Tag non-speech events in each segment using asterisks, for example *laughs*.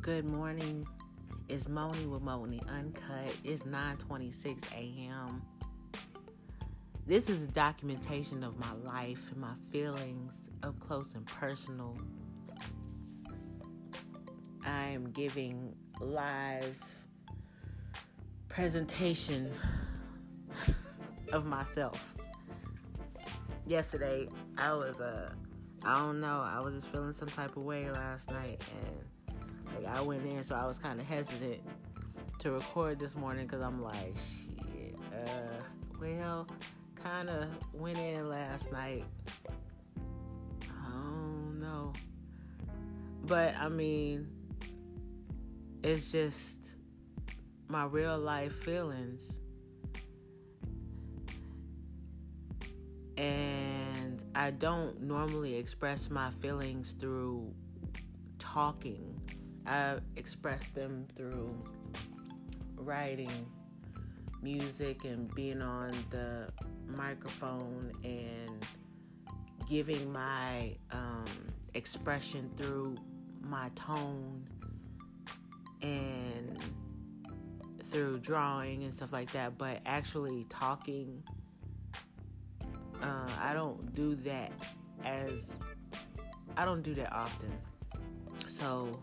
Good morning. It's Moni with Moni Uncut. It's 9:26 a.m. This is a documentation of my life and my feelings up close and personal. I am giving live presentation *laughs* of myself. Yesterday, I was uh I don't know, I was just feeling some type of way last night and like I went in so I was kind of hesitant to record this morning cuz I'm like, shit. Uh well, kind of went in last night. I don't know. But I mean, it's just my real life feelings. I don't normally express my feelings through talking. I express them through writing, music, and being on the microphone and giving my um, expression through my tone and through drawing and stuff like that, but actually talking, uh, I don't do that as I don't do that often. So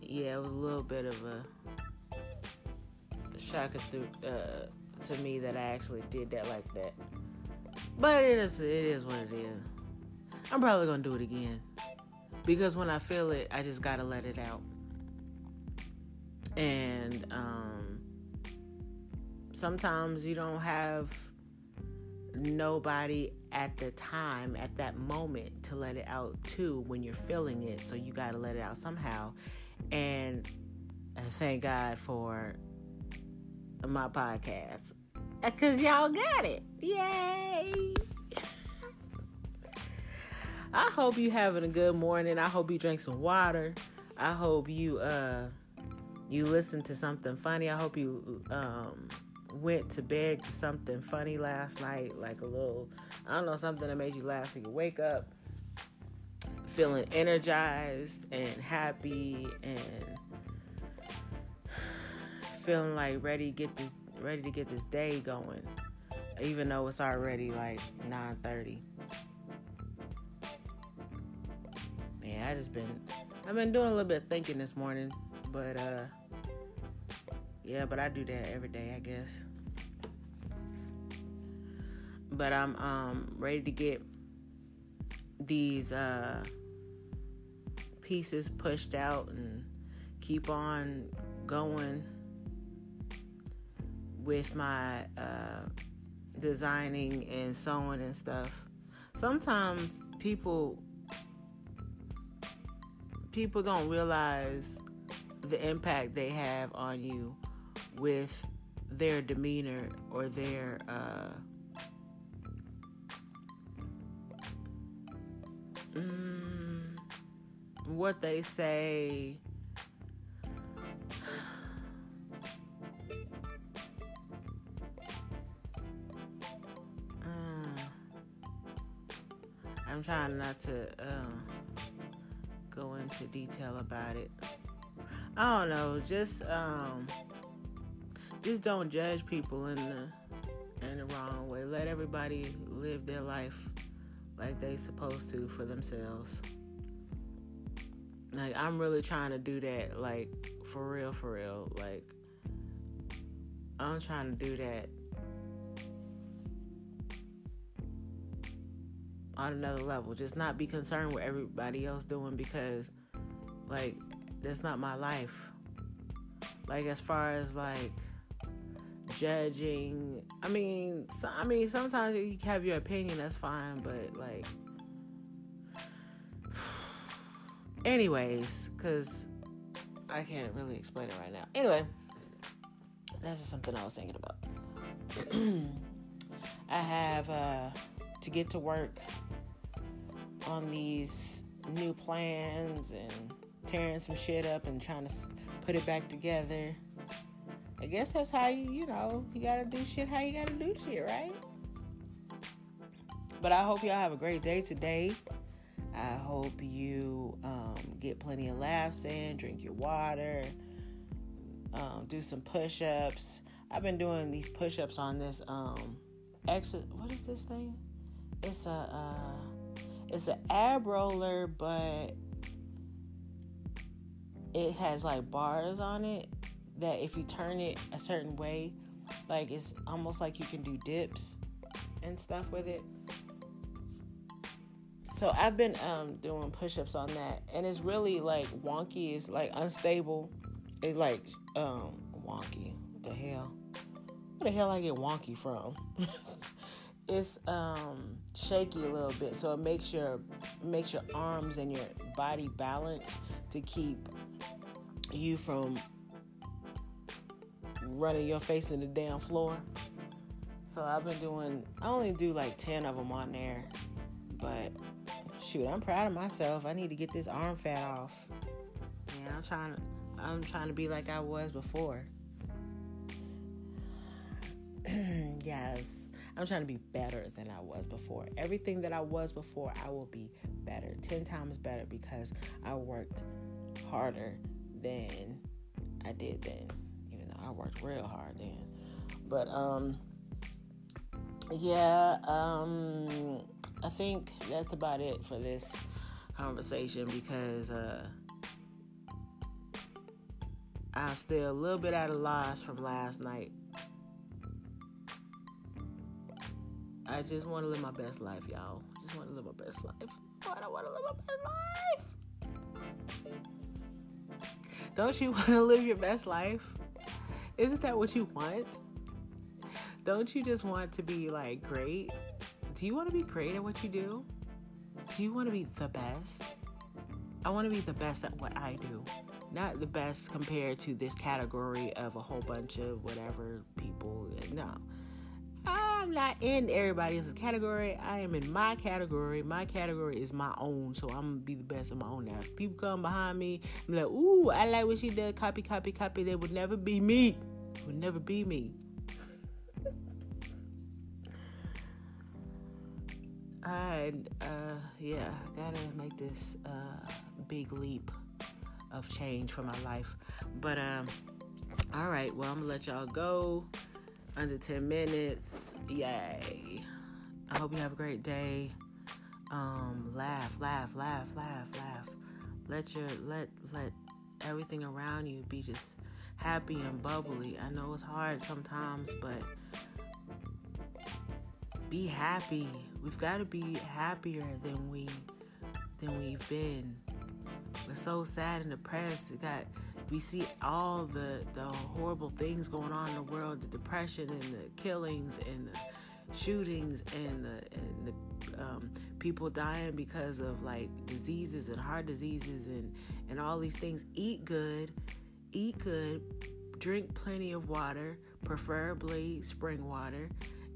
yeah, it was a little bit of a shocker through uh, to me that I actually did that like that. But it is it is what it is. I'm probably gonna do it again because when I feel it, I just gotta let it out and um, sometimes you don't have nobody at the time at that moment to let it out to when you're feeling it. So you got to let it out somehow. And thank god for my podcast. Because y'all got it. Yay! *laughs* I hope you having a good morning. I hope you drink some water. I hope you uh you listened to something funny. I hope you um, went to bed to something funny last night, like a little, I don't know, something that made you laugh. So you wake up feeling energized and happy and feeling like ready to get this ready to get this day going even though it's already like 9:30 man I just been I've been doing a little bit of thinking this morning but uh yeah, but I do that every day, I guess. But I'm um ready to get these uh pieces pushed out and keep on going with my uh designing and sewing and stuff. Sometimes people people don't realize the impact they have on you with their demeanor or their uh, mm, what they say. Uh, *sighs* I'm trying not to uh, go into detail about it. I don't know, just um, just don't judge people in the in the wrong way. Let everybody live their life like they supposed to for themselves. Like I'm really trying to do that like for real for real. Like I'm trying to do that on another level. Just not be concerned with everybody else doing because like that's not my life. Like as far as like judging. I mean, so, I mean, sometimes you have your opinion, that's fine, but like, *sighs* anyways, because I can't really explain it right now. Anyway, that's just something I was thinking about. *clears throat* I have uh, to get to work on these new plans and tearing some shit up and trying to put it back together. I guess that's how you, you know, you gotta do shit how you gotta do shit, right? But I hope y'all have a great day today. I hope you um, get plenty of laughs in, drink your water, um, do some push ups. I've been doing these push ups on this um, extra. What is this thing? It's a uh, it's an ab roller, but it has like bars on it that if you turn it a certain way, like it's almost like you can do dips and stuff with it. So I've been um, doing push-ups on that, and it's really like wonky. It's like unstable. It's like um, wonky. What the hell? Where the hell I get wonky from? *laughs* it's um, shaky a little bit, so it makes your makes your arms and your body balance to keep you from running your face in the damn floor. So I've been doing, I only do like 10 of them on there. But shoot, I'm proud of myself. I need to get this arm fat off. Yeah, I'm trying to, I'm trying to be like I was before. *clears throat* yes. I'm trying to be better than I was before. Everything that I was before, I will be better. 10 times better because I worked harder than I did then. I worked real hard then. But um yeah, um I think that's about it for this conversation because uh I'm still a little bit at a loss from last night. I just want to live my best life, y'all. Just want to live my best life. I want to live my best life. Don't you *laughs* want to live your best life? Isn't that what you want? Don't you just want to be like great? Do you want to be great at what you do? Do you want to be the best? I want to be the best at what I do, not the best compared to this category of a whole bunch of whatever people. No. I'm not in everybody else's category. I am in my category. My category is my own, so I'm gonna be the best of my own. Now, if people come behind me, I'm like, "Ooh, I like what she did." Copy, copy, copy. They would never be me. would never be me. *laughs* And uh, yeah, gotta make this uh, big leap of change for my life. But um, all right, well, I'm gonna let y'all go under 10 minutes. Yay. I hope you have a great day. Um, laugh, laugh, laugh, laugh, laugh. Let your let let everything around you be just happy and bubbly. I know it's hard sometimes, but be happy. We've got to be happier than we than we've been. We're so sad and depressed. Got we see all the the horrible things going on in the world, the depression and the killings and the shootings and the and the um, people dying because of like diseases and heart diseases and and all these things. Eat good, eat good, drink plenty of water, preferably spring water,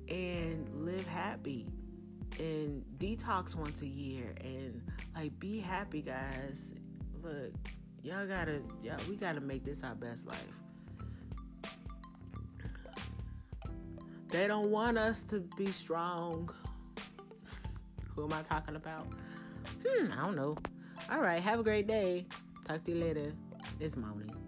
and live happy and detox once a year and like be happy guys. Look y'all gotta y'all, we gotta make this our best life. They don't want us to be strong. *laughs* Who am i talking about? Hmm i don't know. All right have a great day. Talk to you later. It's morning